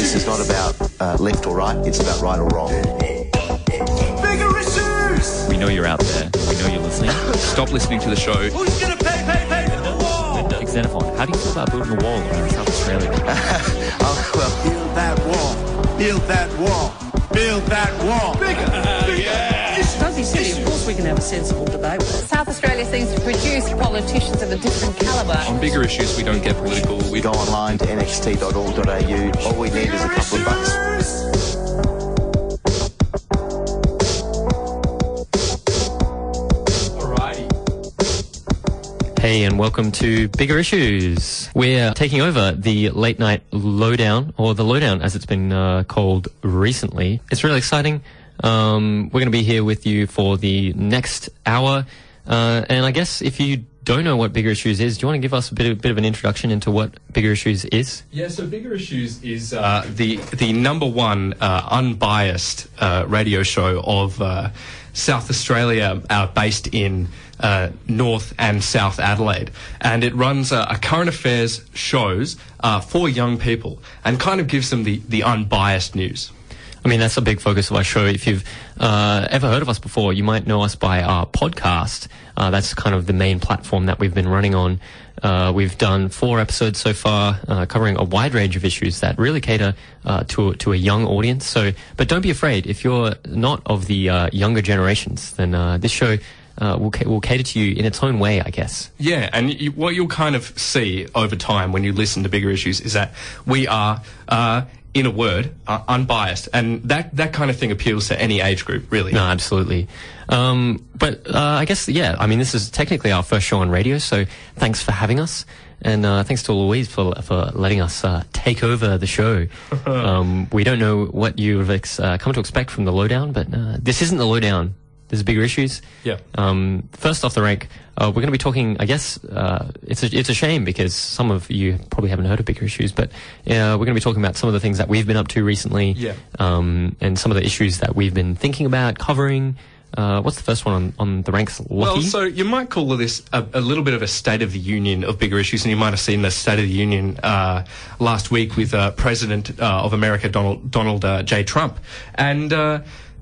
This is not about uh, left or right, it's about right or wrong. Bigger issues! We know you're out there. We know you're listening. Stop listening to the show. Who's gonna pay, pay, pay for the wall? Xenophon, how do you feel about building a wall around South Australia? Oh, well, Build that wall. Build that wall. Build that wall. Bigger. yeah. Don't be silly. Of course we can have a sensible debate with it. South Australia seems to produce politicians of a different calibre. On bigger issues, we don't get political. We we go online to nxt.org.au. All we need is a couple of bucks. Hey, and welcome to Bigger Issues. We're taking over the late night lowdown, or the lowdown as it's been uh, called recently. It's really exciting. Um, we're going to be here with you for the next hour. Uh, and I guess if you don't know what Bigger Issues is, do you want to give us a bit of, bit of an introduction into what Bigger Issues is? Yeah, so Bigger Issues is uh, the the number one uh, unbiased uh, radio show of uh, South Australia, uh, based in North and South Adelaide, and it runs a, a current affairs shows for young people and kind of gives them the the unbiased news. I mean, that's a big focus of our show. If you've uh, ever heard of us before, you might know us by our podcast. Uh, that's kind of the main platform that we've been running on. Uh, we've done four episodes so far, uh, covering a wide range of issues that really cater uh, to to a young audience. So, but don't be afraid if you're not of the uh, younger generations. Then this show uh, will will cater to you in its own way, I guess. Yeah, and you, what you'll kind of see over time when you listen to bigger issues is that we are, uh, in a word, uh, unbiased, and that that kind of thing appeals to any age group, really. No, absolutely. Um, but uh, I guess, yeah, I mean, this is technically our first show on radio, so thanks for having us. And uh, thanks to Louise for, for letting us uh, take over the show. um, we don't know what you've ex- uh, come to expect from the lowdown, but uh, this isn't the lowdown. There's bigger issues. Yeah. Um, first off the rank, uh, we're going to be talking. I guess uh, it's a, it's a shame because some of you probably haven't heard of bigger issues, but uh, we're going to be talking about some of the things that we've been up to recently. Yeah. Um, and some of the issues that we've been thinking about covering. Uh, what's the first one on, on the ranks? Lockie. Well, so you might call this a, a little bit of a state of the union of bigger issues, and you might have seen the state of the union uh, last week with uh, President uh, of America Donald Donald uh, J. Trump, and.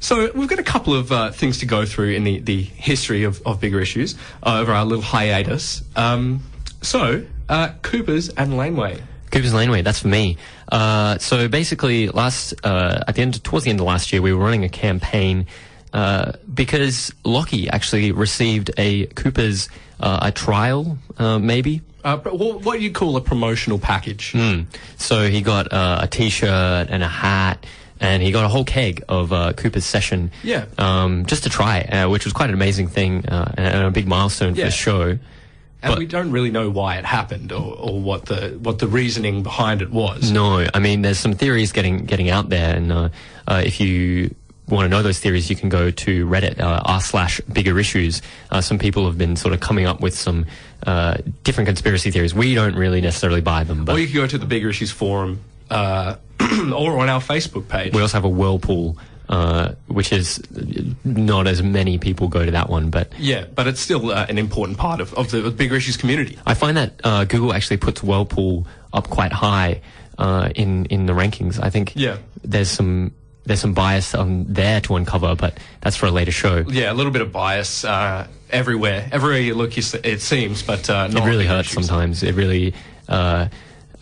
So we've got a couple of uh, things to go through in the, the history of, of bigger issues uh, over our little hiatus. Um, so uh, Coopers and Laneway. Cooper's Laneway, that's for me. Uh, so basically, last uh, at the end, towards the end of last year, we were running a campaign uh, because Lockie actually received a Cooper's uh, a trial, uh, maybe. Uh, what, what do you call a promotional package? Mm. So he got uh, a T-shirt and a hat, and he got a whole keg of uh, Cooper's session. Yeah. Um, just to try, uh, which was quite an amazing thing uh, and, a big milestone for the show. And But- we don't really know why it happened or, or what the what the reasoning behind it was. No, I mean, there's some theories getting getting out there, and uh, uh, if you want to know those theories, you can go to Reddit uh, r slash bigger issues. Uh, some people have been sort of coming up with some uh, different conspiracy theories. We don't really necessarily buy them, but Or you can go to the Bigger Issues forum uh, or on our Facebook page. we also have a whirlpool. Uh, which is not as many people go to that one, but yeah, but it's still uh, an important part of, of the Bigger Issues community. I find that uh, Google actually puts Whirlpool up quite high uh, in in the rankings. I think Yeah. there's some there's some bias on there to uncover, but that's for a later show. Yeah, a little bit of bias uh, everywhere. Everywhere you look, you it seems, but uh, not It really hurts Issues. sometimes. It really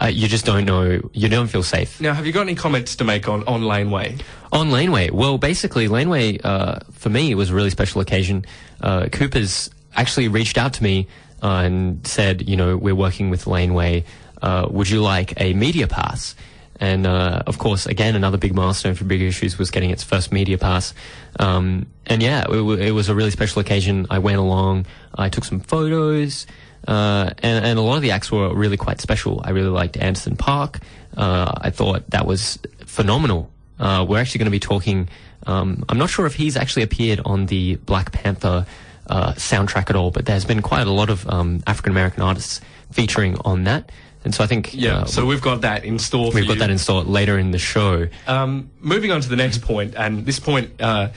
uh, you just don't know. You don't feel safe. Now, have you got any comments to make on, on Laneway? On Laneway, well, basically, Laneway uh, for me was a really special occasion. Uh, Cooper's actually reached out to me uh, and said, you know, we're working with Laneway. Uh, would you like a media pass? And uh, of course, again, another big milestone for Big Issues was getting its first media pass. Um, and yeah, it, w- it was a really special occasion. I went along, I took some photos, uh, and, and a lot of the acts were really quite special. I really liked Anderson .Paak. Uh, I thought that was phenomenal. Uh, we're actually going to be talking. Um, I'm not sure if he's actually appeared on the Black Panther uh, soundtrack at all, but there's been quite a lot of um, African American artists featuring on that. And so I think Yeah, uh, so we've got that in store for we've got you. that in store later in the show. Um, moving on to the next point, and this point, uh,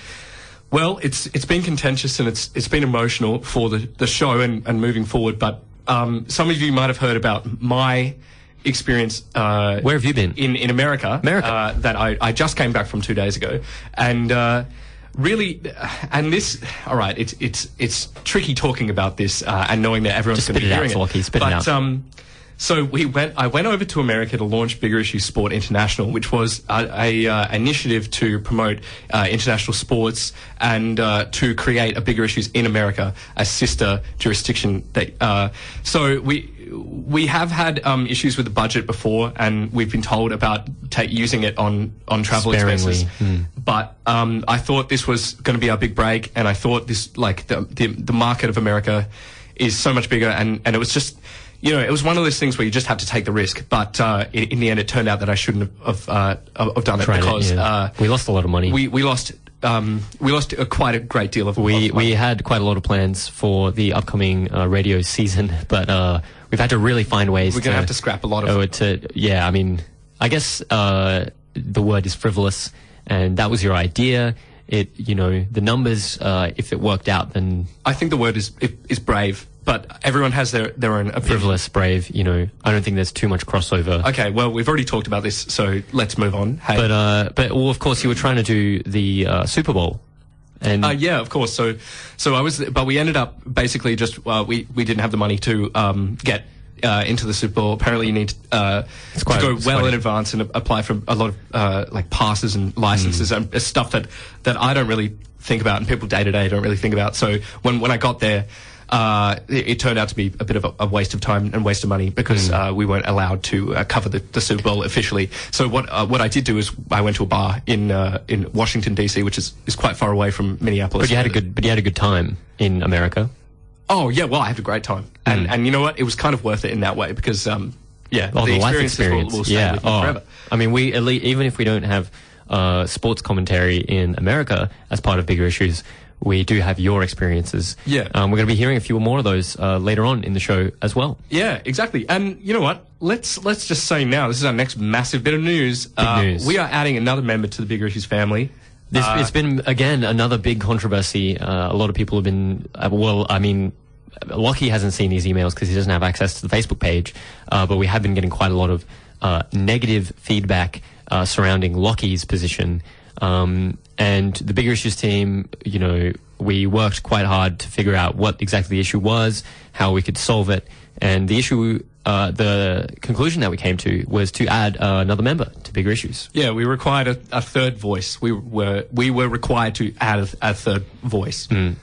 well, it's it's been contentious and it's it's been emotional for the, the show and, and moving forward. But um, some of you might have heard about my experience. Uh, Where have you been? in in America? America. Uh, that I, I just came back from two days ago, and uh, really, and this. All right, it's it's it's tricky talking about this uh, and knowing that everyone's going to spit be it out, hearing spit it but, out. Um, so we went. I went over to America to launch Bigger Issue Sport International, which was a, a uh, initiative to promote uh, international sports and uh, to create a Bigger Issues in America, a sister jurisdiction. That uh, so we we have had um, issues with the budget before, and we've been told about ta- using it on on travel Sparingly, expenses. hmm. But um, I thought this was going to be our big break, and I thought this like the, the the market of America is so much bigger, and and it was just. You know, it was one of those things where you just have to take the risk. But uh, in, in the end, it turned out that I shouldn't have uh, have done it Tried it, because yeah. uh, we lost a lot of money. we we lost um, we lost a, quite a great deal of we of we had quite a lot of plans for the upcoming uh, radio season, but uh, we've had to really find ways. We're gonna have to scrap a lot of- Oh, to yeah, I mean, I guess uh, the word is frivolous, and that was your idea. It you know the numbers. Uh, if it worked out, then I think the word is is brave, but everyone has their their own opinion. frivolous, brave. You know, I don't think there's too much crossover. Okay, well, we've already talked about this, so let's move on. Hey. But uh, but well, of course, you were trying to do the uh, Super Bowl, and Uh, yeah, of course. So, so I was, but we ended up basically just uh, we we didn't have the money to um, get uh, into the Super Bowl. Apparently, you need uh, quite- to go well in advance and apply for a lot of uh, like passes and licenses and uh, stuff that that I don't really think about, and people day to day don't really think about. So when when I got there. Uh, it, it turned out to be a bit of a, a waste of time and waste of money because uh, we weren't allowed to uh, cover the, the Super Bowl officially. So what uh, what I did do is I went to a bar in uh, in Washington DC, which is, is quite far away from Minneapolis. but you had a good but you had a good time in America. Oh yeah, well I had a great time, and and you know what, it was kind of worth it in that way because um yeah, Oh, the, life experiences experience. will, will stay yeah. with you oh, forever. I mean, we at least, even if we don't have uh, sports commentary in America as part of bigger issues, we do have your experiences. Yeah. Um, we're going to be hearing a few more of those uh, later on in the show as well. Yeah, exactly. And you know what? Let's let's just say now this is our next massive bit of news. Uh, news. We are adding another member to the Bigger Issues family. This, Uh, it's been again another big controversy. Uh, a lot of people have been uh, well. I mean, Lockie hasn't seen these emails because he doesn't have access to the Facebook page. Uh, but we have been getting quite a lot of uh, negative feedback uh, surrounding Lockie's position. Um, and the bigger issues team, you know, we worked quite hard to figure out what exactly the issue was, how we could solve it, and the issue. Uh, the conclusion that we came to was to add uh, another member to bigger issues. yeah, we required a, a third voice. We were we were required to add a, a third voice. Hmm.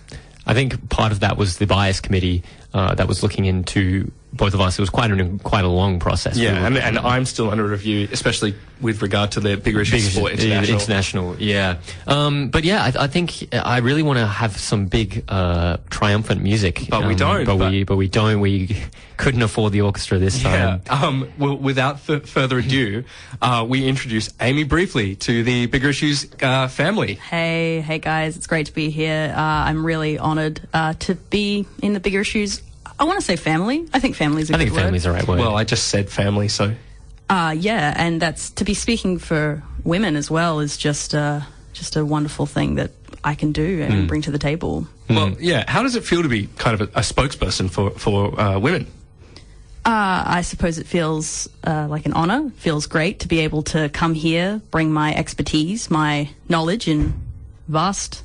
I think part of that was the bias committee uh, that was looking into both of us. It was quite an quite a long process. Yeah, We and, and I'm still under review, especially with regard to the Bigger Issues Big Sport issues- International. international, yeah. Um, but yeah, I, I think I really want to have some big uh, triumphant music. But we um, don't, But, but- we but we don't. We couldn't afford the orchestra this Yeah. time. Um, well, without f- further ado, uh, we introduce Amy briefly to the Bigger Issues uh, family. Hey, hey guys, it's great to be here. Uh, I'm really honoured uh, to be in the bigger issues. I want to say family. I think family's a I good think word. family's the right word. Well, I just said family, so Uh, yeah, and that's to be speaking for women as well is just uh, just a wonderful thing that I can do and Hmm. bring to the table. well, yeah. How does it feel to be kind of a, a spokesperson for for uh, women? Uh, I suppose it feels uh, like an honour. Feels great to be able to come here, bring my expertise, my knowledge in vast,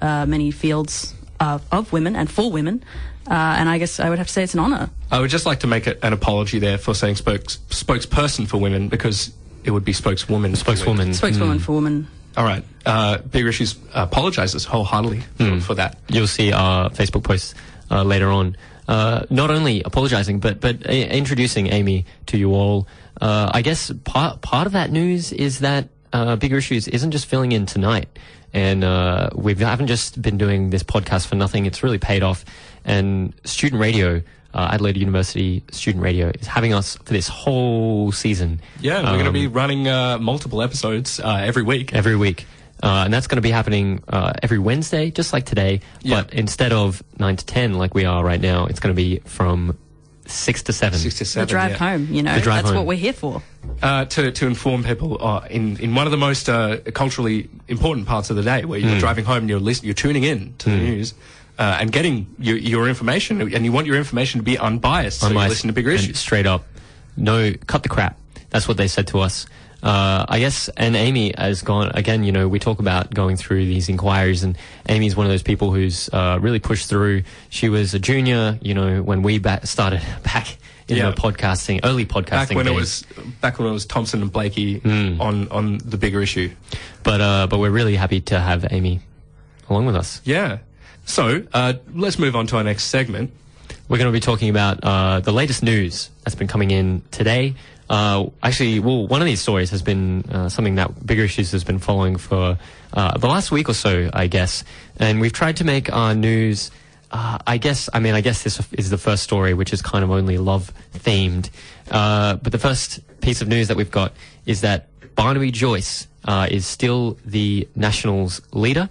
uh, many fields uh, of women and for women. Uh, and I guess I would have to say it's an honour. I would just like to make a, an apology there for saying spokes, spokesperson for women because it would be spokeswoman. for women. Spokeswoman. Spokeswoman for women. All right. Uh, Bigger Issues apologizes wholeheartedly for, for that. You'll see our Facebook posts uh, later on. Uh, not only apologizing, but but uh, introducing Amy to you all. Uh, I guess part part of that news is that uh, bigger issues isn't just filling in tonight, and uh, we haven't just been doing this podcast for nothing. It's really paid off, and student radio. Uh, Adelaide University Student Radio is having us for this whole season. Yeah, and we're going to Um, be running uh, multiple episodes uh, every week. every week. Uh, and that's going to be happening uh, every Wednesday, just like today. Yeah. But instead of 9 to 10, like we are right now, it's going to be from 6 to 7. Six to seven. The drive yeah. home, you know, The drive that's home. what we're here for. uh, to, to inform people uh, in, in one of the most uh, culturally important parts of the day where Hmm. you're driving home and you're, listen, you're tuning in to the news uh, and getting your, your information and you want your information to be unbiased so you Unbiased listen to bigger issues. Straight up. no, cut the crap. That's what they said to us. Uh, I guess, and Amy has gone again. You know, we talk about going through these inquiries, and Amy's one of those people who's uh, really pushed through. She was a junior, you know, when we ba- started back in Yeah. the podcasting, early podcasting. Back when it was back when it was Thompson and Blakey Hmm. on on the bigger issue. but uh, but we're really happy to have Amy along with us. Yeah. So uh, let's move on to our next segment. We're going to be talking about uh, the latest news that's been coming in today. Uh, actually, well, one of these stories has been uh, something that Bigger Issues has been following for uh, the last week or so, I guess. And we've tried to make our news. Uh, I guess. I mean, I guess this is the first story, which is kind of only love themed. Uh, but the first piece of news that we've got is that Barnaby Joyce uh, is still the Nationals leader.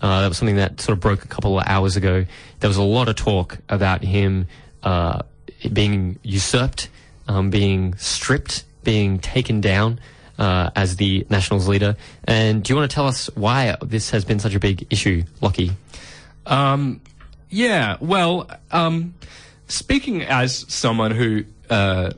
That was something that sort of broke a couple of hours ago. There was a lot of talk about him being usurped, um, being stripped, being taken down uh, as the Nationals leader. And do you want to tell us why this has been such a big issue, Lockie? Um, yeah. Well, um, speaking as someone who uh,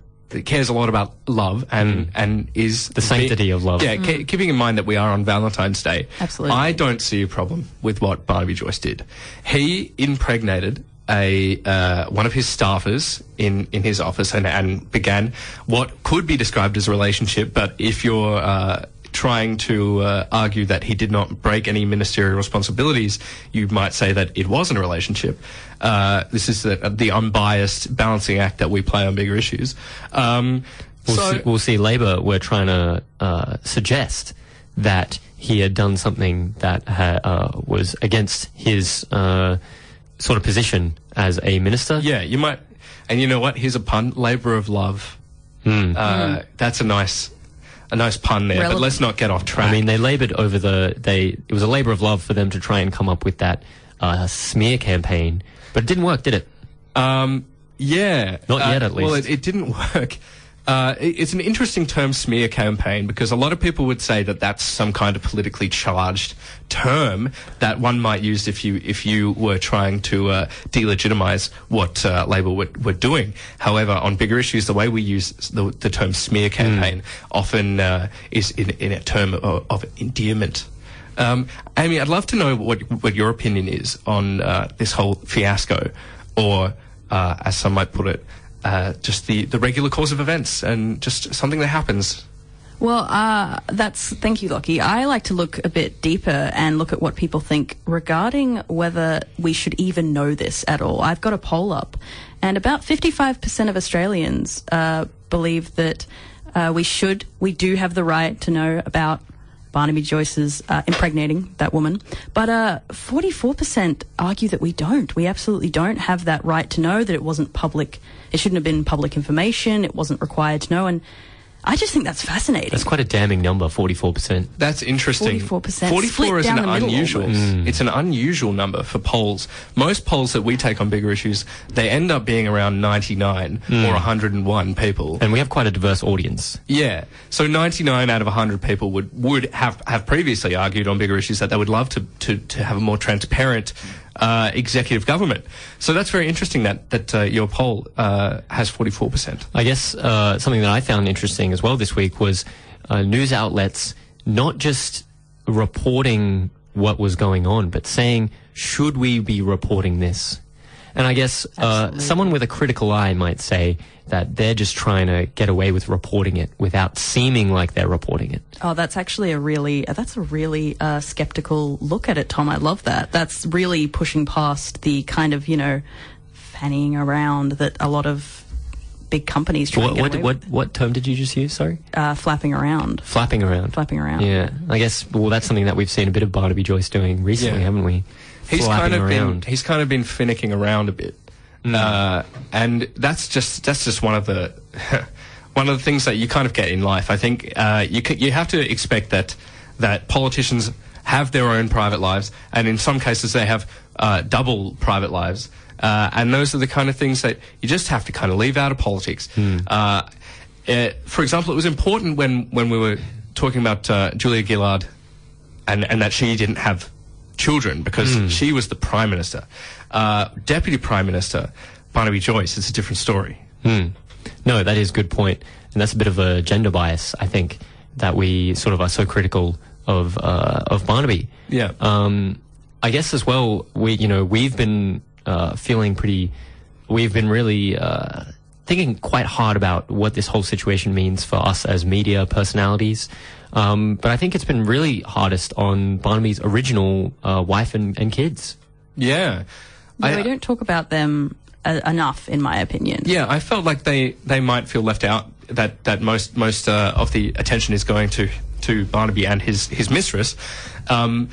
cares a lot about love and and is. The sanctity of love. Yeah. ke- keeping in mind that we are on Valentine's Day. Absolutely. I don't see a problem with what Barnaby Joyce did. He impregnated a uh, one of his staffers in in his office and and began what could be described as a relationship, but if you're uh, trying to uh, argue that he did not break any ministerial responsibilities, you might say that it wasn't a relationship. Uh, this is the, the unbiased balancing act that we play on bigger issues. Um, We'll, so, see, we'll see. Labor were trying to uh, suggest that he had done something that ha- uh, was against his uh, sort of position as a minister. yeah, you might. And you know what? Here's a pun: labour of love. Hmm. Uh, That's a nice, a nice pun there. But let's not get off track. I mean, they laboured over the. They it was a labour of love for them to try and come up with that uh, smear campaign, but it didn't work, did it? Um, yeah. Not Uh, yet, at Well, least. it, it didn't work. Uh, it's an interesting term, smear campaign, because a lot of people would say that that's some kind of politically charged term that one might use if you if you were trying to uh, delegitimize what uh, Labor were, were doing. However, on bigger issues, the way we use the, the term smear campaign often uh, is in, in a term of, of endearment. Um, Amy, I'd love to know what what your opinion is on uh, this whole fiasco, or uh, as some might put it, uh, just the, the regular course of events and just something that happens. Well, uh, that's thank you, Lockie. I like to look a bit deeper and look at what people think regarding whether we should even know this at all. I've got a poll up, and about fifty-five percent of Australians uh, believe that uh, we should, we do have the right to know about Barnaby Joyce's uh, impregnating that woman, but uh, forty-four percent argue that we don't. We absolutely don't have that right to know that it wasn't public. It shouldn't have been public information. It wasn't required to know, and I just think that's fascinating. That's quite a damning number, forty-four percent. That's interesting. 44%, 44 is an unusual. almost. Mm. It's an unusual number for polls. Most polls that we take on bigger issues, they end up being around 99 mm. or 101 people. And we have quite a diverse audience. Yeah. So 99 out of 100 people would, would have, have previously argued on bigger issues that they would love to, to, to have a more transparent uh, executive government. So that's very interesting that, that uh, your poll uh, has 44%. I guess uh, something that I found interesting as well this week was uh, news outlets not just reporting what was going on, but saying, should we be reporting this? And I guess uh, someone with a critical eye might say that they're just trying to get away with reporting it without seeming like they're reporting it. Oh, that's actually a really uh, that's a really uh, skeptical look at it, Tom. I love that. That's really pushing past the kind of you know fannying around that a lot of big companies try What and get what, away what with. what term did you just use? Sorry, Uh, flapping around, flapping around. flapping around. Yeah, I guess. Well, that's something that we've seen a bit of Barnaby Joyce doing recently, Yeah. haven't we? He's kind of around. been he's kind of been finicking around a bit, uh, and that's just that's just one of the one of the things that you kind of get in life. I think uh, you you have to expect that that politicians have their own private lives, and in some cases they have uh, double private lives, uh, and those are the kind of things that you just have to kind of leave out of politics. Uh, uh, for example, it was important when when we were talking about uh, Julia Gillard and, and that she didn't have children because she was the prime minister. Uh, Deputy Prime Minister Barnaby Joyce is a different story. No, that is a good point, and that's a bit of a gender bias, I think, that we sort of are so critical of uh, of Barnaby. Yeah. Um, I guess as well, we you know we've been uh, feeling pretty, we've been really uh, thinking quite hard about what this whole situation means for us as media personalities. Um, but I think it's been really hardest on Barnaby's original uh, wife and, and kids. Yeah. No, I- we don't talk about them uh, enough, in my opinion. Yeah, I felt like they, they might feel left out. That that most most uh, of the attention is going to to Barnaby and his his mistress, um,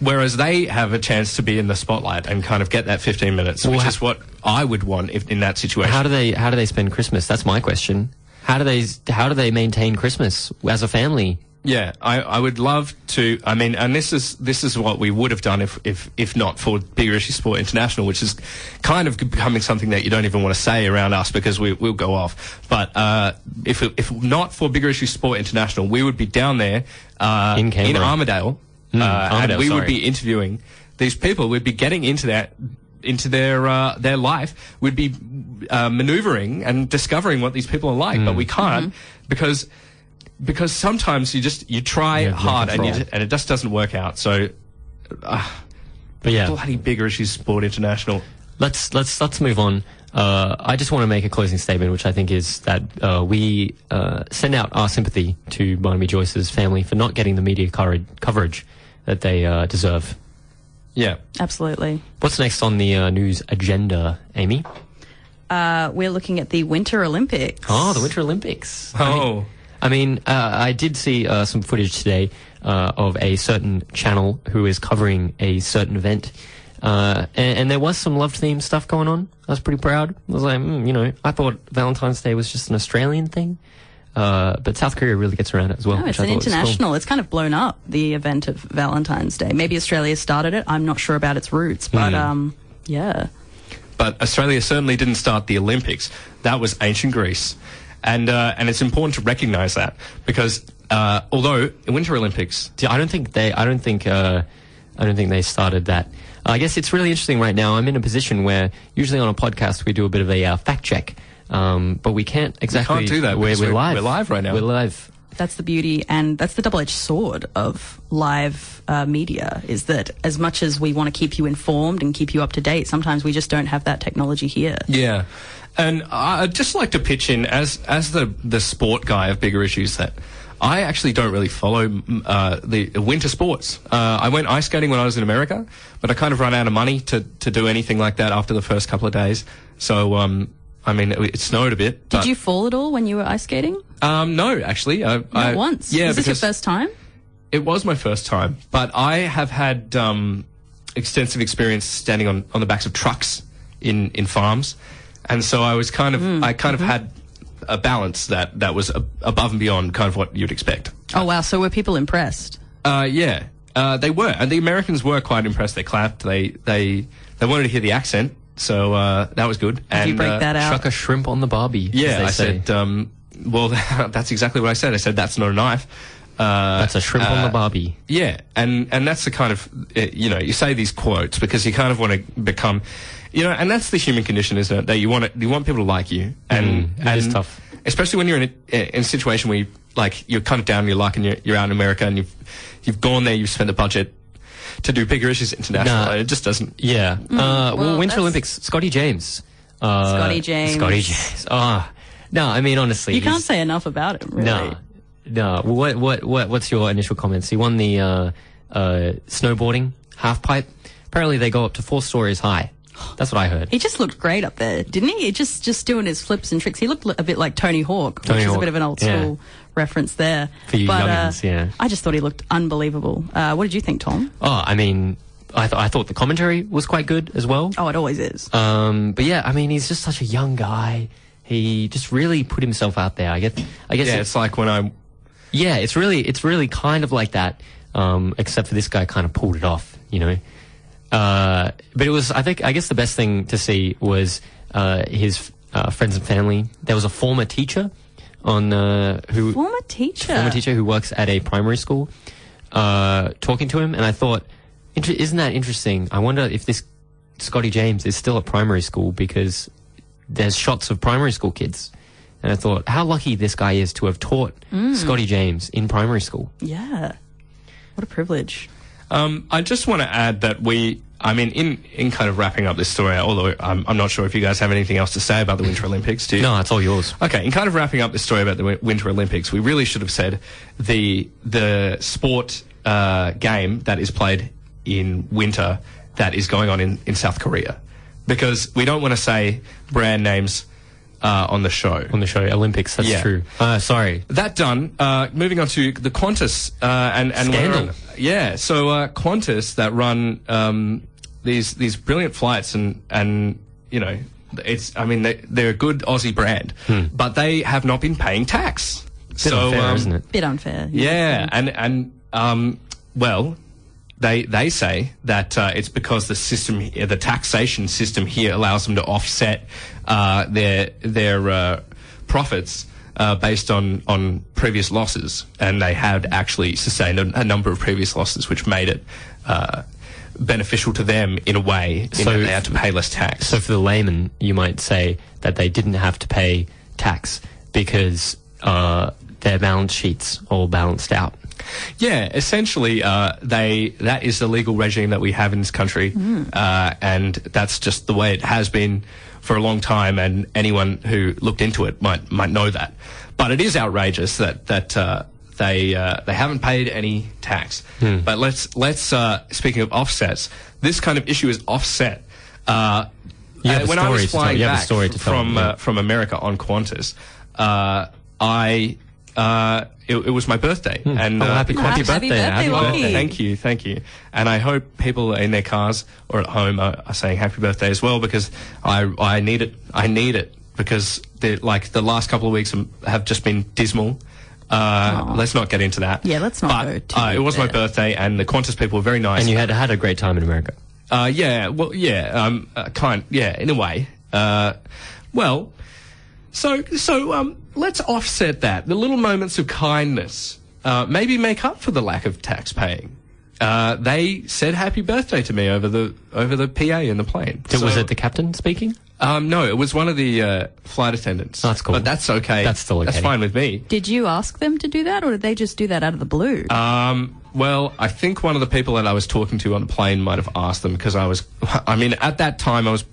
whereas they have a chance to be in the spotlight and kind of get that 15 minutes, Well, which ha- is what I would want if, in that situation. How do they how do they spend Christmas? That's my question. How do they how do they maintain Christmas as a family? Yeah, I, I would love to. I mean, and this is this is what we would have done if if, if not for Bigger Issue Sport International, which is kind of becoming something that you don't even want to say around us because we we'll go off. But uh, if if not for Bigger Issue Sport International, we would be down there uh, In Canberra. Armidale, uh, Armidale, and we would be interviewing these people. We'd be getting into that into their uh, their life. We'd be uh, maneuvering and discovering what these people are like, but we can't because because sometimes you just you try have no hard and you and it just doesn't work out. So But yeah, bloody bigger issues sport international. let's let's let's move on. Uh, I just want to make a closing statement, which I think is that uh, we uh, send out our sympathy to Barnaby Joyce's family for not getting the media coverage, coverage that they uh, deserve. Yeah. Absolutely. What's next on the uh, news agenda, Amy? Uh, we're looking at the Winter Olympics. Oh, the Winter Olympics. Oh. I mean, uh, I did see uh, some footage today uh, of a certain channel who is covering a certain event. Uh, and, and there was some love theme stuff going on. I was pretty proud. I was like, mm, you know, I thought Valentine's Day was just an Australian thing. Uh, but South Korea really gets around it as well. No, it's an thought was cool. international. It's kind of blown up the event of Valentine's Day. Maybe Australia started it. I'm not sure about its roots, but Hmm. um, yeah. But Australia certainly didn't start the Olympics. That was ancient Greece, and uh, and it's important to recognise that because uh, although the Winter Olympics, I don't think they. I don't think. Uh, I don't think they started that. I guess it's really interesting right now. I'm in a position where usually on a podcast we do a bit of a uh, fact check, um, but we can't exactly. can't do that We're, we're we're- live. we're live right now. We're live. That's the beauty, and that's the double-edged sword of live uh, media. Is that as much as we want to keep you informed and keep you up to date, sometimes we just don't have that technology here. Yeah, and I'd just like to pitch in as as the the sport guy of bigger issues that I actually don't really follow uh, the winter sports. Uh, I went ice skating when I was in America, but I kind of ran out of money to to do anything like that after the first couple of days. So. Um, I mean, it, it snowed a bit. Did you fall at all when you were ice skating? Um, no, actually, I, Not I, once. Yeah, Was this your first time? it was my first time, but I have had um, extensive experience standing on, on the backs of trucks in, in farms, and so I was kind of Mm, I kind mm-hmm. of had a balance that that was above and beyond kind of what you'd expect. Oh wow! So were people impressed? Uh, yeah, uh, they were, and the Americans were quite impressed. They clapped. They they they wanted to hear the accent, so uh, that was good. Did and you break uh, that out? Chuck a shrimp on the barbie. as Yeah, they I say. said. Um, well, that's exactly what I said. I said that's not a knife. Uh, That's a shrimp on uh, the barbie. Yeah, and and that's the kind of uh, you know you say these quotes because you kind of want to become, you know, and that's the human condition, isn't it? That you want to, you want people to like you, and Mm, it and is tough. especially when you're in a, in a situation where you like you're kind of down on your luck and you're you're out in America and you've you've gone there, you've spent the budget to do bigger issues internationally. Nah. it just doesn't. Yeah. uh, well, Mm, well, Winter Olympics. Scotty James. Uh, Scotty James. Scotty James. Ah, no. I mean, honestly, You can't say enough about him. Really. No, no. What, what, what, what's your initial comments? He won the uh, uh, snowboarding half pipe. Apparently, they go up to four stories high. That's what I heard. He just looked great up there, didn't he? Just just doing his flips and tricks. He looked a bit like Tony Hawk, Tony which is a bit of an old yeah. school reference there. For you but, youngins, uh, yeah. I just thought he looked unbelievable. Uh, what did you think, Tom? Oh, I mean, I, th- I thought the commentary was quite good as well. Oh, it always is. Um, but yeah, I mean, he's just such a young guy. He just really put himself out there. I guess. I guess. Yeah, it- it's like when I Yeah, it's really it's really kind of like that, um, except for this guy kind of pulled it off, you know. Uh, but it was, I think, I guess the best thing to see was uh, his uh, friends and family. There was a former teacher on uh, who Former teacher. former teacher who works at a primary school uh, talking to him, and I thought, isn't that interesting? I wonder if this Scotty James is still at primary school because there's shots of primary school kids and I thought how lucky this guy is to have taught Scotty James in primary school. Yeah. What a privilege. Um, I just want to add that we, I mean, in, in kind of wrapping up this story, although I'm, I'm not sure if you guys have anything else to say about the Winter Olympics, do you? No, it's all yours. Okay, in kind of wrapping up this story about the Winter Olympics, we really should have said the the sport uh, game that is played in winter that is going on in, in South Korea, because we don't want to say brand names uh, on the show. On the show, Olympics. That's Yeah. true. Uh, sorry. That done. Uh, moving on to the Qantas uh, and and Scandal. on- yeah, so uh, Qantas that run um, these these brilliant flights and and you know it's I mean they, they're a good Aussie brand, but they have not been paying tax. Bit so unfair, um, isn't it? Bit unfair. Yeah, and and um, well, they they say that uh, it's because the system, the taxation system here allows them to offset uh, their their uh, profits. Uh, based on, on previous losses, and they had actually sustained a, a number of previous losses, which made it uh, beneficial to them in a way, So- that they had to pay less tax. So for the layman, you might say that they didn't have to pay tax because uh, their balance sheets all balanced out. Yeah, essentially, uh, they that is the legal regime that we have in this country, uh, and that's just the way it has been for a long time. And anyone who looked into it might might know that. But it is outrageous that that uh, they uh, they haven't paid any tax. But let's let's uh, speaking of offsets, this kind of issue is offset. Uh, You have uh, a when I story was to tell. flying You have a back story to tell, from uh, from America on Qantas, uh, I uh, it, it was my birthday, and Oh, uh, happy, happy Happy birthday. birthday, Happy Lockie. birthday. Thank you, thank you. And I hope people in their cars or at home are, are saying happy birthday as well because I I need it. I need it because the like the last couple of weeks have just been dismal. Uh, let's not get into that. Yeah, let's not But, go too uh, it was my birthday, and the Qantas people were very nice. And you had had a great time in America. Uh, yeah, well, yeah, um, uh, kind, yeah, in a way. Uh, well, so, so, um, let's offset that. The little moments of kindness, uh, maybe make up for the lack of tax paying. Uh, they said happy birthday to me over the, over the PA in the plane. was So- it the captain speaking? Um, no, it was one of the, uh, flight attendants. Oh, that's cool. But that's okay. That's still okay. That's fine with me. Did you ask them to do that, or did they just do that out of the blue? Um, well, I think one of the people that I was talking to on the plane might have asked them because I was, I mean, at that time I was,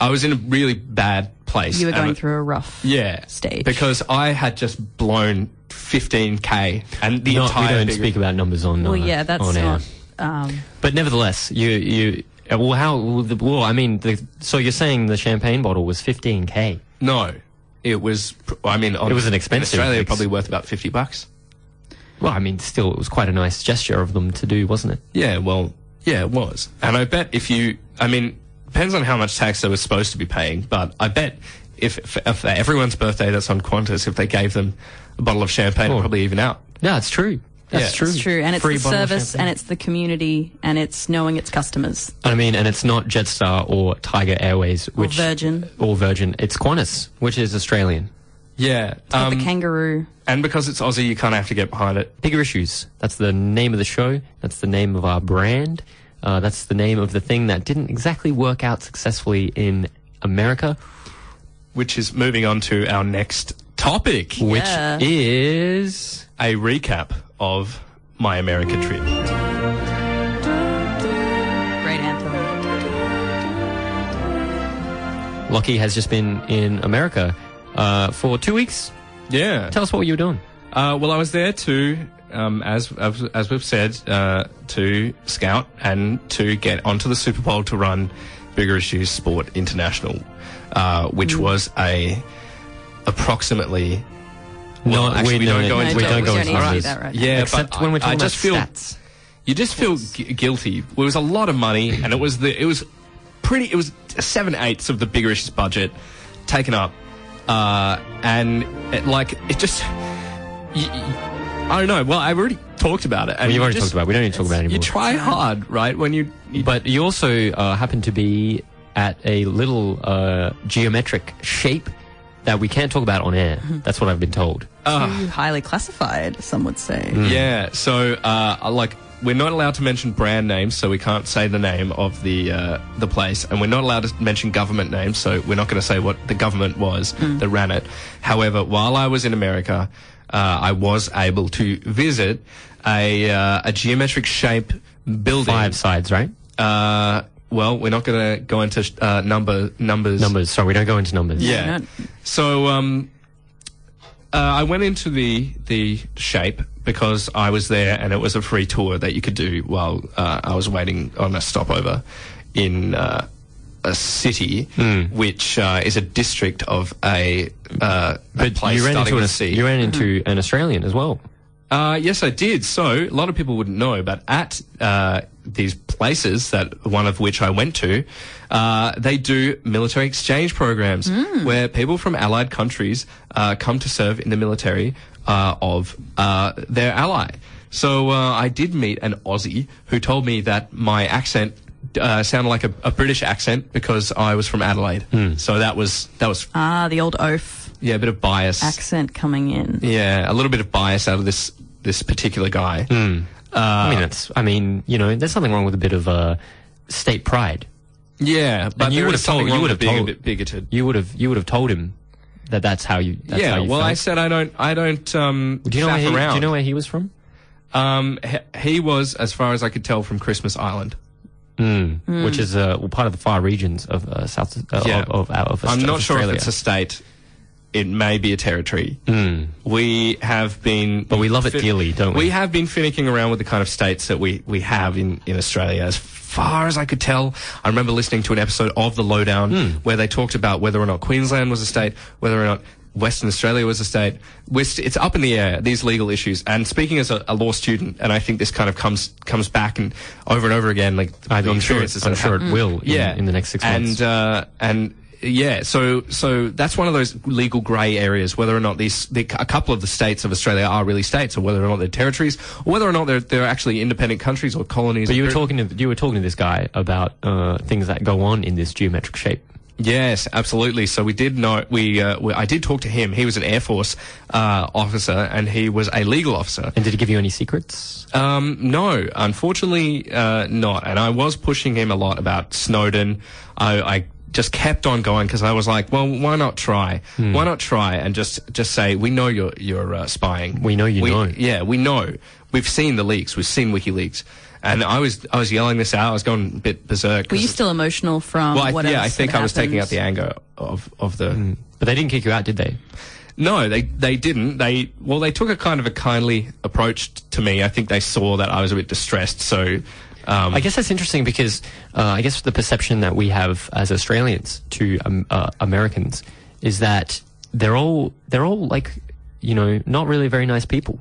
I was in a really bad place. you were going through a rough yeah stage. because I had just blown 15k and the No, we entire don't big- speak about numbers on. well, uh, yeah, that's on air. not. Um, But nevertheless, you you uh, well how well, the- well I mean the, so you're saying the champagne bottle was 15k. No, it was. I mean, on, It was an in expensive Australia, ex- probably worth about 50 bucks. Well, I mean still it was quite a nice gesture of them to do, wasn't it? Yeah, well, yeah, it was. And I bet if you, I mean, depends on how much tax they were supposed to be paying, but I bet if, if, if everyone's birthday that's on Qantas, if they gave them a bottle of champagne, it'd Oh. probably even out. Yeah, it's true. That's Yeah. true. it's true, and it's Free the service, and it's the community, and it's knowing its customers. I mean, and it's not Jetstar or Tiger Airways, Or Virgin. or Virgin. It's Qantas, which is Australian. Yeah. Got Um, the kangaroo. and because it's Aussie, you kind of have to get behind it. Bigger issues. That's the name of the show. That's the name of our brand. Uh, that's the name of the thing that didn't exactly work out successfully in America, Which is moving on to our next topic, which Yeah. is a recap of my America trip. Great anthem. Lockie has just been in America uh, for two weeks. Yeah. Tell us what you were doing. Uh, well, I was there to, um, as, as as we've said, uh, to scout and to get onto the Super Bowl to run Bigger Issues Sport International, uh, which was a approximately. Well, No, actually, we we, don't- don't go no, into we that. don't go we into don't need to numbers. that right now. Yeah, Except but when we're I- I just about feel stats. you just feel gu- guilty. It was a lot of money, and it was the it was pretty. It was seven eighths of the bigger issues budget taken up, uh, and it, like it just. y- y- I don't know. Well, I've already talked about it. And Well, you've already just- talked about. it. We don't need to talk about it You try hard, right? When you, you But you also uh, happen to be at a little uh, geometric shape that we can't talk about on air. That's what I've been told. Too highly classified, some would say. Mm. Yeah, so uh, like we're not allowed to mention brand names, so we can't say the name of the uh, the place, and we're not allowed to mention government names, so we're not going to say what the government was that ran it. However, while I was in America, uh, I was able to visit a uh, a geometric shape building. Five sides, right? Uh, well, we're not going to go into uh, number numbers. Numbers. Sorry, we don't go into numbers. Yeah. No. So um, uh, I went into the the shape because I was there, and it was a free tour that you could do while uh, I was waiting on a stopover in uh, a city, which uh, is a district of a, uh, a place you ran starting into an, with C. you ran into an Australian as well. Uh, yes, I did. So a lot of people wouldn't know, but at uh, these places, that one of which I went to, uh, they do military exchange programs where people from allied countries uh, come to serve in the military uh, of uh, their ally. So uh, I did meet an Aussie who told me that my accent. Uh, sounded like a, a British accent because I was from Adelaide, so that was that was Ah, the old oaf yeah a bit of bias. accent coming in. Yeah, a little bit of bias out of this this particular guy. I mean, that's. I mean, you know, there's something wrong with a bit of uh, state pride. Yeah, but you would have told. You would have being told. a bit bigoted. You would have. You would have told him that that's how you. That's yeah, How you well, I said I don't. I don't. Um, Do you know where he, around. Do you know where he was from? Um, he, he was, as far as I could tell, from Christmas Island. Which is uh, part of the far regions of uh, South uh, Yeah. of, of, of, I'm not sure if it's a state. It may be a territory. We have been, But we love it dearly, don't we? We have been finicking around with the kind of states that we, we have in, in Australia. As far as I could tell, I remember listening to an episode of The Lowdown Hmm. where they talked about whether or not Queensland was a state, whether or not Western Australia was a state. We're st- it's up in the air, these legal issues. And speaking as a, a law student, and I think this kind of comes comes back and over and over again, like I'm the sure. I'm sure it will. In, yeah, in the next six months. and uh, and yeah, so so that's one of those legal grey areas. Whether or not these the, a couple of the states of Australia are really states, or whether or not they're territories, or whether or not they're they're actually independent countries or colonies. but you were talking to you were talking to this guy about uh, things that go on in this geometric shape. Yes, absolutely. So we did know we, uh, we I did talk to him. He was an Air Force uh, officer, and he was a legal officer. And did he give you any secrets? Um, no, unfortunately, uh, not. And I was pushing him a lot about Snowden. I, I just kept on going because I was like, well, why not try? Hmm. Why not try and just just say we know you're you're uh, spying. We know you we, know. Yeah, we know. We've seen the leaks. We've seen WikiLeaks. And I was I was yelling this out. I was going a bit berserk. Were you still emotional from Well, I, what yeah, else I think had I was taking out the anger of of the. But they didn't kick you out, did they? No, they they didn't. They well, they took a kind of a kindly approach to me. I think they saw that I was a bit distressed, so. Um, I guess that's interesting because uh, I guess the perception that we have as Australians to um, uh, Americans is that they're all they're all like you know not really very nice people.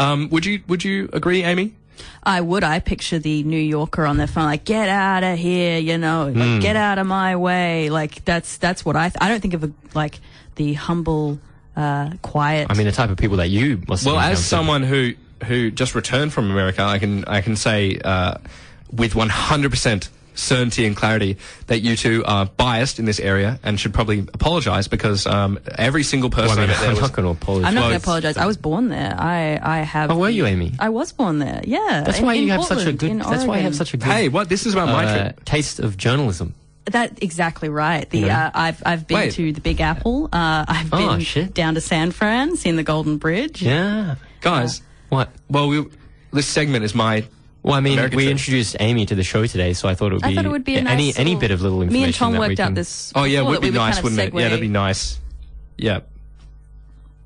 um, would you would you agree, Amy? I would. I picture the New Yorker on their phone, like "Get out of here," you know, Hmm. like "Get out of my way." Like that's that's what I. Th- I don't think of a, like the humble, uh, quiet. I mean, the type of people that you must. Well, as encountered. someone who who just returned from America, I can I can say uh, with one hundred percent certainty and clarity that you two are biased in this area and should probably apologise because um, every single person Well, I I mean, met there I'm was not going to apologize. I'm not going to apologize. I was born there. I I have. Oh, were you, Amy? I was born there. Yeah. That's in- why in you have such a good. in That's why you have such a good. Hey, what? This is about my uh, trip. taste of journalism. That exactly right. The You know? uh, I've I've been Wait. to the Big Apple. Uh, I've Oh, been shit. down to San Fran, seen the Golden Bridge. Yeah. Guys, What? well, we, this segment is my. Well, I mean, American we trip. introduced Amy to the show today, so I thought it would be, thought it would be a any nice any little- bit of little information. Me and Tom that we worked out can- this. Oh yeah, it before would that be we would nice, kind of wouldn't it? Yeah, that'd segue- be nice. Yeah.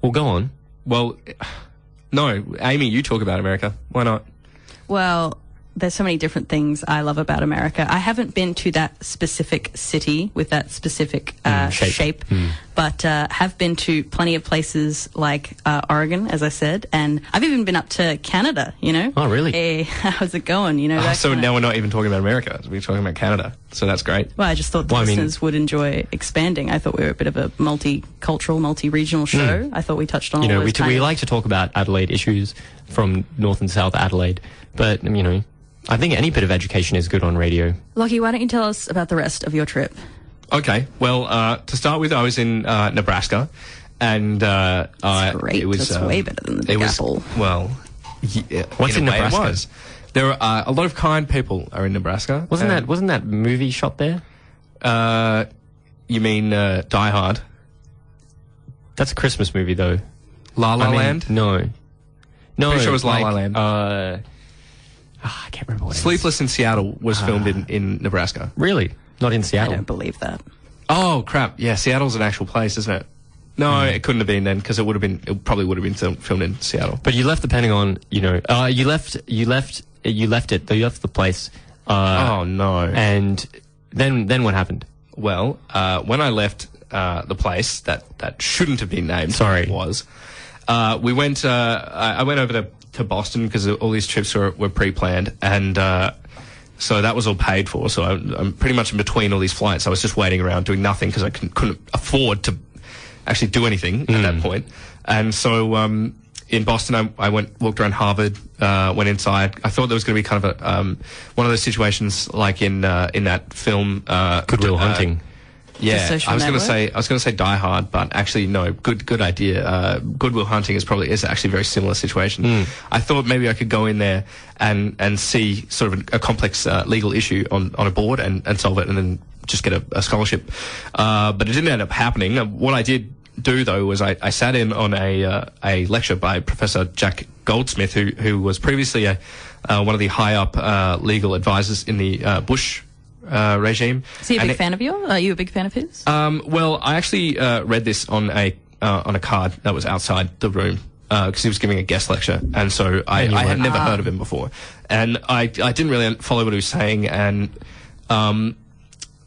Well, go on. Well, no, Amy, you talk about America. Why not? Well, there's so many different things I love about America. I haven't been to that specific city with that specific uh, Mm, shape. shape, but uh, have been to plenty of places like uh, Oregon, as I said, and I've even been up to Canada. You know? Oh, really? Hey, how's it going? You know? Oh, so kinda- now we're not even talking about America. We're talking about Canada. So that's great. Well, I just thought the Well, I mean- listeners would enjoy expanding. I thought we were a bit of a multicultural, multi-regional show. I thought we touched on Hmm. You all know, those we, t- we like to talk about Adelaide issues from North and South Adelaide, but you know, I think any bit of education is good on radio. Lockie, why don't you tell us about the rest of your trip? Okay. Well, uh, to start with, I was in uh, Nebraska, and uh, I- great. it was That's um, way better than the it Big was- Apple. Well, Yeah, What's in, in a way it Nebraska? was. There are uh, a lot of kind people are in Nebraska. Wasn't that wasn't that movie shot there? Uh, you mean uh, Die Hard? That's a Christmas movie though. La La I mean, Land? No. No, Pretty sure it was La La Land. Uh, ah, I can't remember what it is. Sleepless in Seattle was filmed in, in Nebraska. Really? Not in Seattle. I don't believe that. Oh crap! Yeah, Seattle's an actual place, isn't it? No, it couldn't have been then because it would have been. It probably would have been film- filmed in Seattle. But you left the Pentagon, you know. Uh, you left. You left. You left it. You left the place. Uh, oh no! And then, then what happened? Well, uh, when I left uh, the place that, that shouldn't have been named, Sorry. was uh, we went. Uh, I I went over to, to Boston because all these trips were, were pre-planned, and uh, so that was all paid for. So I, I'm pretty much in between all these flights. I was just waiting around doing nothing because I couldn't, couldn't afford to actually do anything at that point. And so um, in Boston, I, I went walked around Harvard, uh, went inside. I thought there was going to be kind of a um, one of those situations like in uh, in that film uh, Good Will uh, Hunting. Yeah, I was going to say I was going to say Die Hard, but actually no. Good good idea. Uh, Good Will Hunting is probably is actually a very similar situation. I thought maybe I could go in there and and see sort of a, a complex uh, legal issue on on a board and, and solve it, and then just get a, a scholarship. Uh, but it didn't end up happening. Uh, what I did do though was I, I sat in on a uh, a lecture by Professor Jack Goldsmith, who who was previously a, uh, one of the high up uh, legal advisors in the uh, Bush. Uh, regime. Is he a And big it- fan of yours? Are you a big fan of his? um, well, I actually uh, read this on a uh, on a card that was outside the room because he was giving a guest lecture, and so I, I had never heard of him before, and I I didn't really follow what he was saying, and um,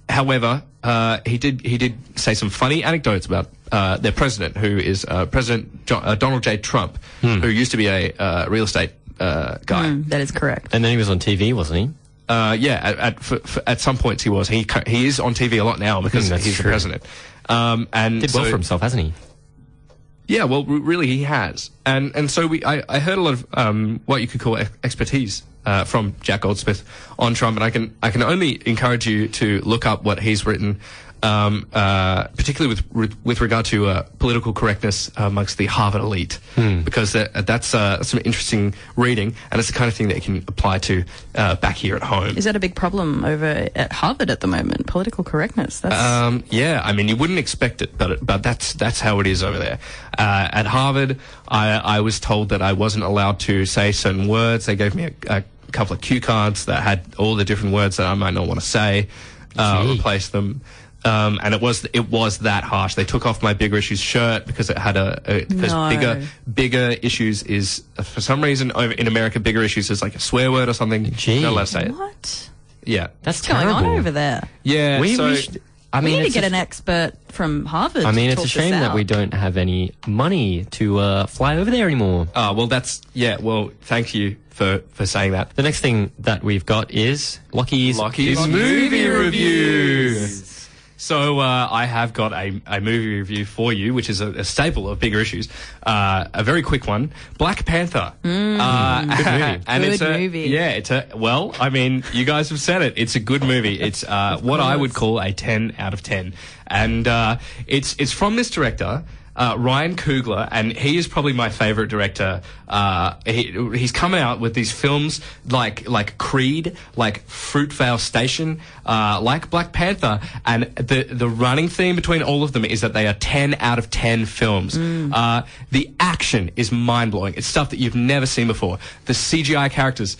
however, uh, he did he did say some funny anecdotes about uh, their president, who is uh, President jo- uh, Donald J. Trump, who used to be a uh, real estate uh, guy. Mm, that is correct. And then he was on TV, wasn't he? Uh, yeah, at at, for, for, at some points he was. He he is on TV a lot now because Mm, he's the president. Um, and Did well for himself, hasn't he? Yeah, well, really, he has, and and so we, I, I heard a lot of um, what you could call expertise uh, from Jack Goldsmith on Trump, and I can I can only encourage you to look up what he's written, um, uh, particularly with with- with regard to uh, political correctness amongst the Harvard elite, because that, that's uh, some interesting reading, and it's the kind of thing that you can apply to uh, back here at home. Is that a big problem over at Harvard at the moment? Political correctness. That's Um, yeah, I mean, you wouldn't expect it, but it, but that's that's how it is over there. Uh, at Harvard, I, I was told that I wasn't allowed to say certain words. They gave me a, a couple of cue cards that had all the different words that I might not want to say, uh, replace them. Um, and it was it was that harsh. They took off my bigger issues shirt because it had a, a because No. bigger bigger issues is uh, for some reason over in America bigger issues is like a swear word or something. Gee. Not allowed to say it. what? Yeah, That's What's going on over there? yeah. We, so, we should, I We need to get a- an expert from Harvard. I mean, to it's a shame that we don't have any money to uh, fly over there anymore. Ah, well, that's yeah. Well, thank you for for saying that. The next thing that we've got is Lockie's, Lockie's movie review. So uh, I have got a, a movie review for you, which is a, a staple of bigger issues. Uh, a very quick one: Black Panther. Uh, Good movie. and Mm. Good it's a, movie. Yeah, it's a well. I mean, you guys have said it. It's a good movie. It's uh, what I would call a ten out of ten, and uh, it's it's from this director. Uh, Ryan Coogler, and he is probably my favorite director. Uh, he, he's come out with these films like like Creed, like Fruitvale Station, uh, like Black Panther, and the the running theme between all of them is that they are ten out of ten films. Uh, the action is mind blowing. It's stuff that you've never seen before. The CGI characters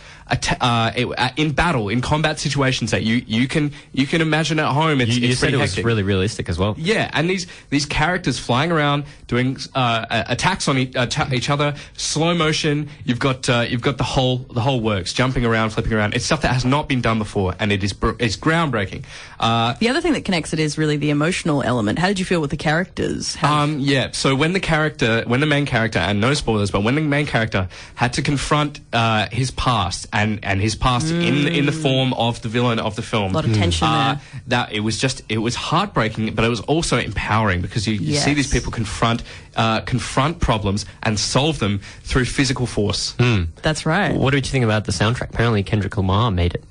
uh, it- uh, in battle, in combat situations that you you can you can imagine at home. It's, You, you it's said it was hectic. really realistic as well. Yeah, and these these characters flying around doing uh, uh, attacks on e- uh, each other, slow motion. You've got uh, you've got the whole the whole works, jumping around, flipping around. It's stuff that has not been done before, and it is br- it's groundbreaking. Uh, The other thing that connects it is really the emotional element. How did you feel with the characters? How, Um, yeah. So when the character, when the main character, and no spoilers, but when the main character had to confront uh, his past and and his past in in the form of the villain of the film, A lot of tension uh, there. That it was just it was heartbreaking, but it was also empowering because you, you see these people confront uh, confront problems and solve them through physical force. That's right. What did you think about the soundtrack? Apparently, Kendrick Lamar made it.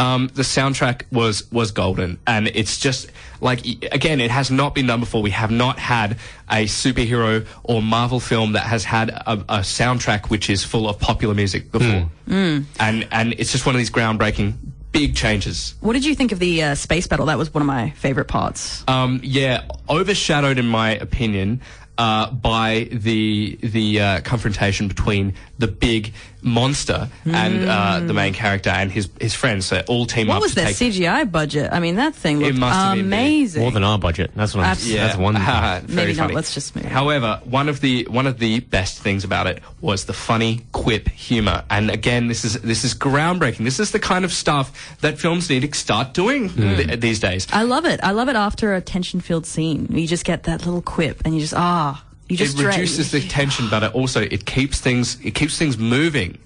Um, the soundtrack was was golden, and it's just like again, it has not been done before. We have not had a superhero or Marvel film that has had a, a soundtrack which is full of popular music before, and and it's just one of these groundbreaking big changes. What did you think of the uh, space battle? That was one of my favorite parts. Um, yeah, overshadowed in my opinion uh, by the the uh, confrontation between the big monster and uh, the main character and his his friends. So all team What up What was to their take. CGI budget? I mean, that thing looked must have been amazing. More than our budget. That's what I'm. Abs- That's one. Very Maybe not, let's just move on. However, one of the one of the best things about it was the funny quip humor, and again, this is this is groundbreaking. This is the kind of stuff that films need to start doing th- these days. I love it. I love it after a tension-filled scene. You just get that little quip, and you just ah, you just it dread- reduces the tension, but it also it keeps things it keeps things moving.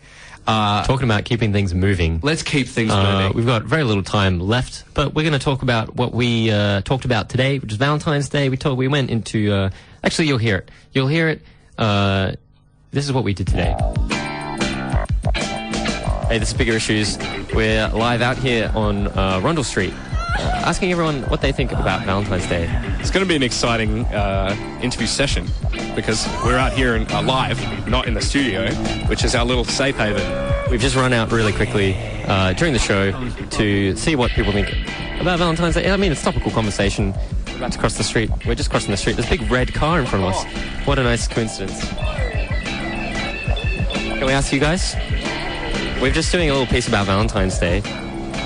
Uh, Talking about keeping things moving. let's keep things Uh, moving. we've got very little time left, but we're going to talk about what we uh, talked about today, which is Valentine's Day. We told we went into. Uh, actually, you'll hear it. You'll hear it. Uh, this is what we did today. Hey, this is Bigger Issues. We're live out here on uh, Rundle Street, uh, asking everyone what they think about Valentine's Day. It's going to be an exciting uh, interview session because we're out here in, uh, live, not in the studio, which is our little safe haven. We've just run out really quickly uh, during the show to see what people think about Valentine's Day. I mean, it's topical conversation. We're about to cross the street. We're just crossing the street. There's a big red car in front of us. What a nice coincidence. Can we ask you guys? We're just doing a little piece about Valentine's Day.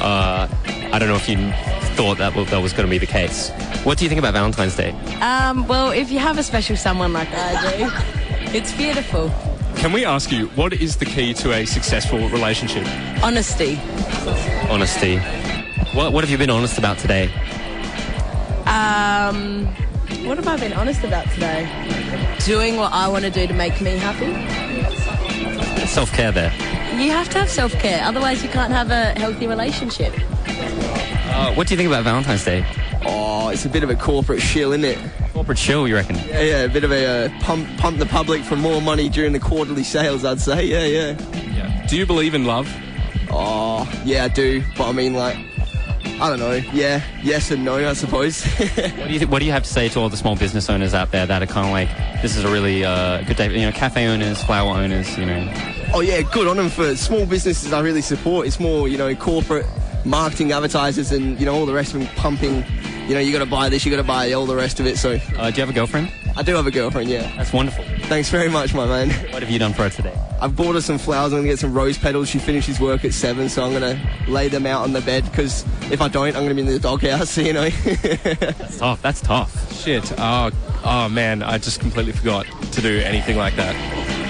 Uh, I don't know if you thought that, that was going to be the case. What do you think about Valentine's Day? Um, well, if you have a special someone like I do, it's beautiful. Can we ask you, what is the key to a successful relationship? Honesty. Honesty. What, what have you been honest about today? Um, what have I been honest about today? Doing what I want to do to make me happy. Self care there. You have to have self care, otherwise, you can't have a healthy relationship. Uh, what do you think about Valentine's Day? Oh, it's a bit of a corporate shill, isn't it? Corporate chill, you reckon? Yeah, yeah, a bit of a uh, pump, pump the public for more money during the quarterly sales, I'd say. Yeah, yeah. Do you believe in love? Oh, yeah, I do. But I mean, like, I don't know. Yeah, yes and no, I suppose. What do you th- What do you have to say to all the small business owners out there that are kind of like, this is a really uh, good day? You know, cafe owners, flower owners. You know, oh, yeah, good on them for small businesses. I really support. It's more, you know, corporate marketing, advertisers, and you know all the rest of them pumping. You know, you got to buy this, you got to buy all the rest of it. So uh, do you have a girlfriend? I do have a girlfriend. Yeah. That's wonderful. Thanks very much, my man. What have you done for her today? I've bought her some flowers. I'm gonna get some rose petals. She finishes work at seven, so I'm gonna lay them out on the bed. Because if I don't, I'm gonna be in the doghouse. You know. That's tough. That's tough. Shit. Oh, oh man, I just completely forgot to do anything like that.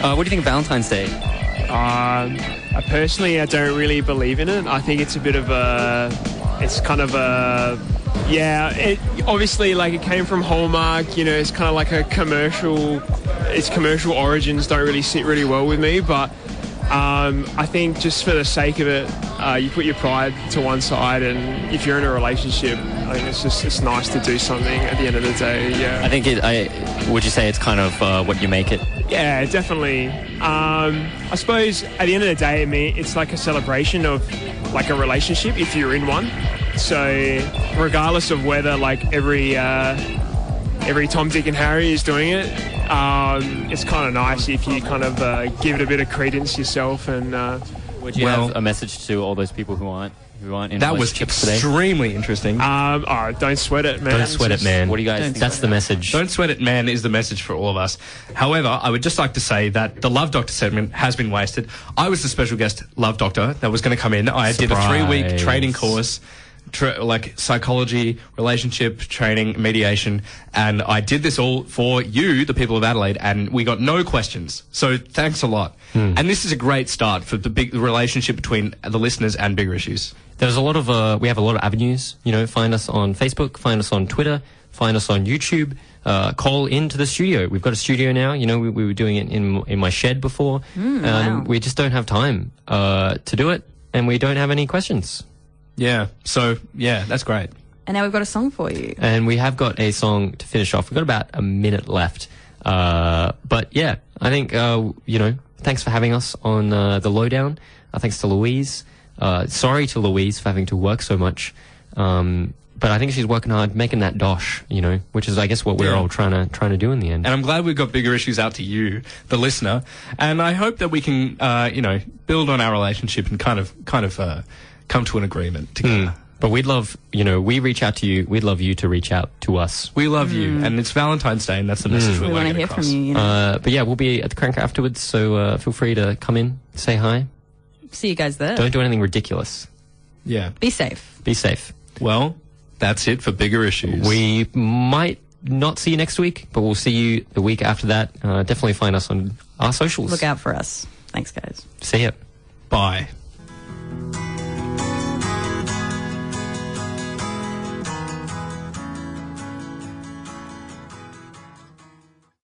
Uh, what do you think of Valentine's Day? Um, I personally, I don't really believe in it. I think it's a bit of a, it's kind of a, yeah. It obviously like it came from Hallmark. You know, it's kind of like a commercial. Its commercial origins don't really sit really well with me, but um, I think just for the sake of it, uh, you put your pride to one side, and if you're in a relationship, I think it's just it's nice to do something at the end of the day. Yeah. I think it. I would you say it's kind of uh, what you make it. Yeah, definitely. Um, I suppose at the end of the day, I mean, it's like a celebration of like a relationship if you're in one. So regardless of whether like every uh, every Tom, Dick, and Harry is doing it, um, it's kind of nice if you kind of uh, give it a bit of credence yourself and. Uh, Would you Well- have a message to all those people who aren't who aren't in that was relationships today? extremely interesting. um, oh, don't sweat it, man. Don't sweat it, man. What do you guys? Don't think? That's the message. Don't sweat it, man, is the message for all of us. However, I would just like to say that the Love Doctor segment has been wasted. I was the special guest Love Doctor that was going to come in. I did a three week Surprise. training course. Tra- like psychology, relationship training, mediation, and I did this all for you, the people of Adelaide, and we got no questions. So thanks a lot. And this is a great start for the big relationship between the listeners and bigger issues. There's a lot of uh, we have a lot of avenues. You know, find us on Facebook, find us on Twitter, find us on YouTube. Uh, call into the studio. We've got a studio now. You know, we, we were doing it in in my shed before, and wow. we just don't have time uh, to do it, and we don't have any questions. Yeah. So yeah, that's great. And now we've got a song for you. And we have got a song to finish off. We've got about a minute left. Uh, but yeah, I think, uh, you know, thanks for having us on uh, The Lowdown. Uh, thanks to Louise. Uh, sorry to Louise for having to work so much. Um, but I think she's working hard making that dosh, you know, which is, I guess, what we're Yeah. all trying to trying to do in the end. And I'm glad we've got bigger issues out to you, the listener. And I hope that we can, uh, you know, build on our relationship and kind of, kind of, uh, come to an agreement together. But we'd love, you know, we reach out to you. We'd love you to reach out to us. We love you, and it's Valentine's Day, and that's the message we, We want to hear get from you. you know. Uh, but yeah, we'll be at the crank afterwards, so uh, feel free to come in, say hi. See you guys there. Don't do anything ridiculous. Yeah. Be safe. Be safe. Well, that's it for bigger issues. We might not see you next week, but we'll see you the week after that. Uh, definitely find us on our socials. Look out for us. Thanks, guys. See ya. Bye.